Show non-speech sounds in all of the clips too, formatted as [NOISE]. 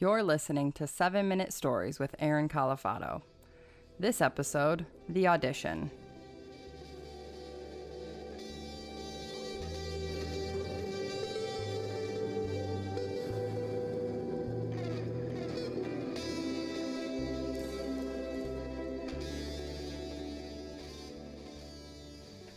You're listening to 7 Minute Stories with Aaron Califano. This episode, The Audition.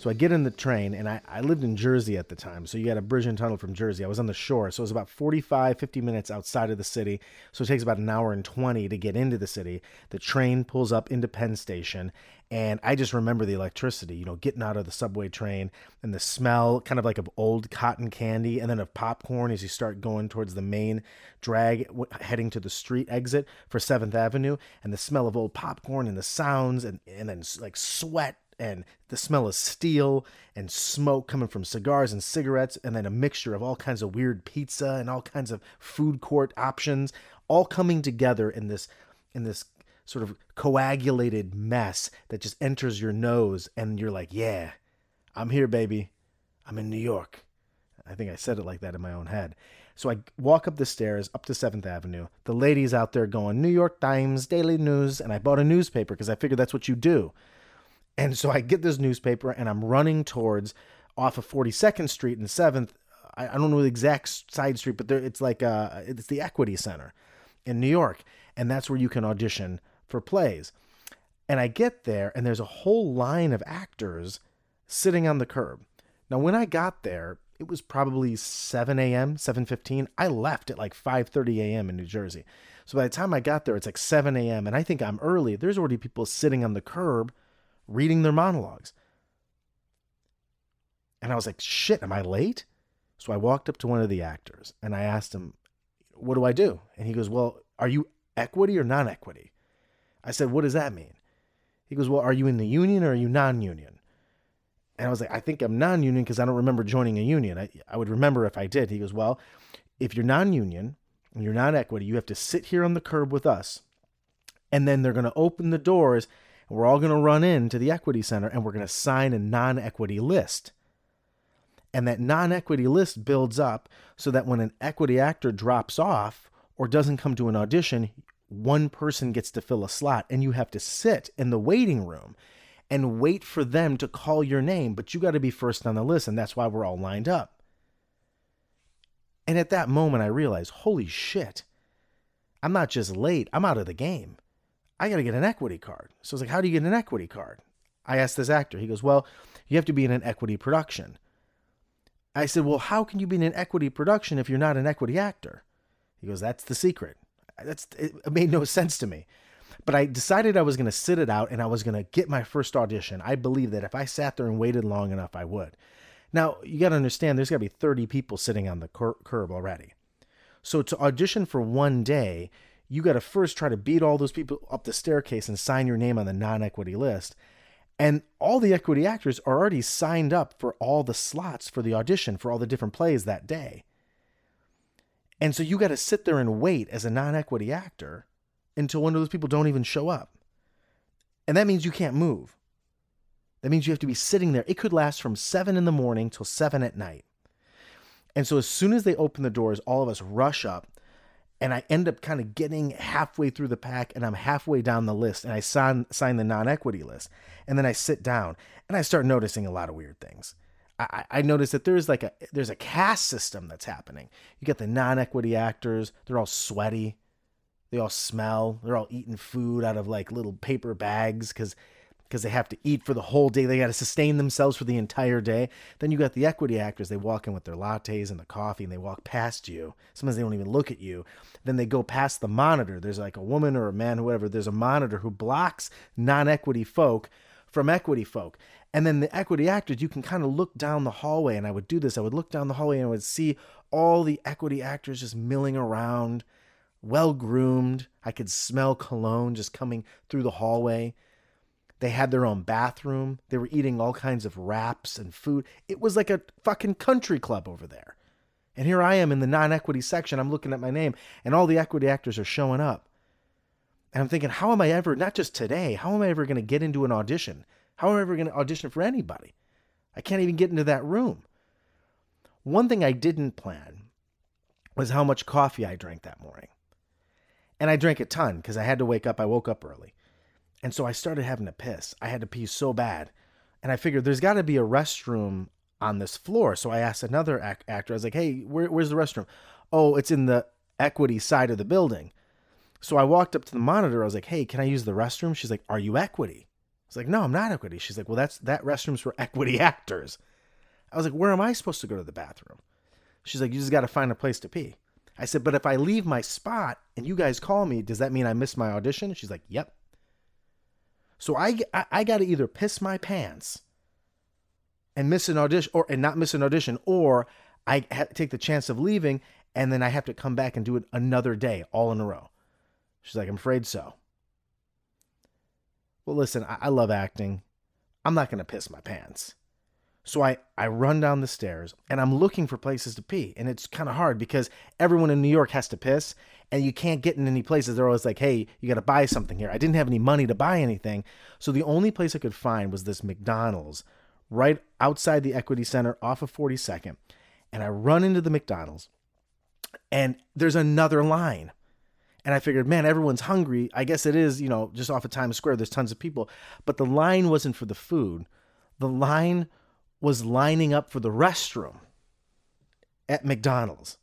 So I get in the train, and I, I lived in Jersey at the time. So you had a bridge and tunnel from Jersey. I was on the shore. So it was about 45, 50 minutes outside of the city. So it takes about an hour and 20 to get into the city. The train pulls up into Penn Station. And I just remember the electricity, you know, getting out of the subway train and the smell kind of like of old cotton candy and then of popcorn as you start going towards the main drag heading to the street exit for 7th Avenue and the smell of old popcorn and the sounds and, and then like sweat and the smell of steel and smoke coming from cigars and cigarettes, and then a mixture of all kinds of weird pizza and all kinds of food court options, all coming together in this in this sort of coagulated mess that just enters your nose, and you're like, "Yeah, I'm here, baby. I'm in New York." I think I said it like that in my own head. So I walk up the stairs up to 7th Avenue. The lady's out there going, New York Times, Daily News, and I bought a newspaper because I figured that's what you do. And so I get this newspaper and I'm running towards off of 42nd Street and 7th. I, I don't know the exact side street, but there, it's like uh, it's the Equity Center in New York. And that's where you can audition for plays. And I get there and there's a whole line of actors sitting on the curb. Now, when I got there, it was probably 7 a.m., 7.15. I left at like 5.30 a.m. in New Jersey. So by the time I got there, it's like 7 a.m. And I think I'm early. There's already people sitting on the curb reading their monologues. And I was like, shit, am I late? So I walked up to one of the actors and I asked him, what do I do? And he goes, well, are you equity or non equity? I said, what does that mean? He goes, well, are you in the union or are you non union? And I was like, I think I'm non union because I don't remember joining a union. I, I would remember if I did. He goes, well, if you're non union and you're non equity, you have to sit here on the curb with us. And then they're going to open the doors we're all going to run into the equity center and we're going to sign a non equity list. And that non equity list builds up so that when an equity actor drops off or doesn't come to an audition, one person gets to fill a slot and you have to sit in the waiting room and wait for them to call your name, but you got to be first on the list. And that's why we're all lined up. And at that moment, I realized, holy shit, I'm not just late, I'm out of the game. I got to get an equity card. So I was like, how do you get an equity card? I asked this actor. He goes, well, you have to be in an equity production. I said, well, how can you be in an equity production if you're not an equity actor? He goes, that's the secret. That's it made no sense to me. But I decided I was going to sit it out and I was going to get my first audition. I believe that if I sat there and waited long enough, I would. Now, you got to understand there's got to be 30 people sitting on the cur- curb already. So to audition for one day, you got to first try to beat all those people up the staircase and sign your name on the non equity list. And all the equity actors are already signed up for all the slots for the audition for all the different plays that day. And so you got to sit there and wait as a non equity actor until one of those people don't even show up. And that means you can't move. That means you have to be sitting there. It could last from seven in the morning till seven at night. And so as soon as they open the doors, all of us rush up and I end up kind of getting halfway through the pack and I'm halfway down the list and I sign, sign the non equity list. And then I sit down and I start noticing a lot of weird things. I, I notice that there's like a there's a caste system that's happening. You get the non-equity actors, they're all sweaty, they all smell, they're all eating food out of like little paper bags because because they have to eat for the whole day. They got to sustain themselves for the entire day. Then you got the equity actors. They walk in with their lattes and the coffee and they walk past you. Sometimes they don't even look at you. Then they go past the monitor. There's like a woman or a man, whoever. There's a monitor who blocks non equity folk from equity folk. And then the equity actors, you can kind of look down the hallway. And I would do this. I would look down the hallway and I would see all the equity actors just milling around, well groomed. I could smell cologne just coming through the hallway. They had their own bathroom. They were eating all kinds of wraps and food. It was like a fucking country club over there. And here I am in the non equity section. I'm looking at my name, and all the equity actors are showing up. And I'm thinking, how am I ever, not just today, how am I ever going to get into an audition? How am I ever going to audition for anybody? I can't even get into that room. One thing I didn't plan was how much coffee I drank that morning. And I drank a ton because I had to wake up. I woke up early. And so I started having to piss. I had to pee so bad. And I figured there's got to be a restroom on this floor. So I asked another ac- actor, I was like, hey, where, where's the restroom? Oh, it's in the equity side of the building. So I walked up to the monitor. I was like, hey, can I use the restroom? She's like, are you equity? I was like, no, I'm not equity. She's like, well, that's that restroom's for equity [LAUGHS] actors. I was like, where am I supposed to go to the bathroom? She's like, you just got to find a place to pee. I said, but if I leave my spot and you guys call me, does that mean I missed my audition? She's like, yep. So I, I, I got to either piss my pants and miss an audition or and not miss an audition or I take the chance of leaving and then I have to come back and do it another day all in a row. She's like, I'm afraid so. Well, listen, I, I love acting. I'm not going to piss my pants. So I, I run down the stairs and I'm looking for places to pee. And it's kind of hard because everyone in New York has to piss and you can't get in any places. They're always like, hey, you got to buy something here. I didn't have any money to buy anything. So the only place I could find was this McDonald's right outside the Equity Center off of 42nd. And I run into the McDonald's and there's another line. And I figured, man, everyone's hungry. I guess it is, you know, just off of Times Square. There's tons of people. But the line wasn't for the food. The line was lining up for the restroom at McDonald's.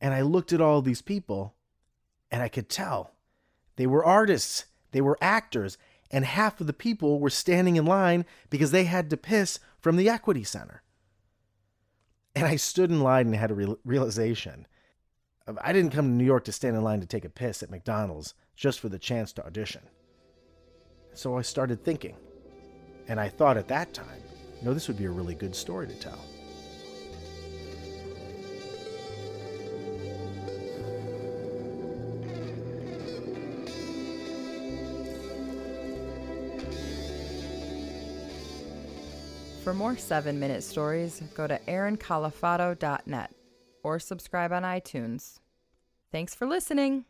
And I looked at all these people and I could tell they were artists, they were actors, and half of the people were standing in line because they had to piss from the Equity Center. And I stood in line and had a real- realization. I didn't come to New York to stand in line to take a piss at McDonald's just for the chance to audition. So I started thinking. And I thought at that time, know, this would be a really good story to tell. For more 7 Minute Stories, go to aaroncalifano.net or subscribe on iTunes. Thanks for listening.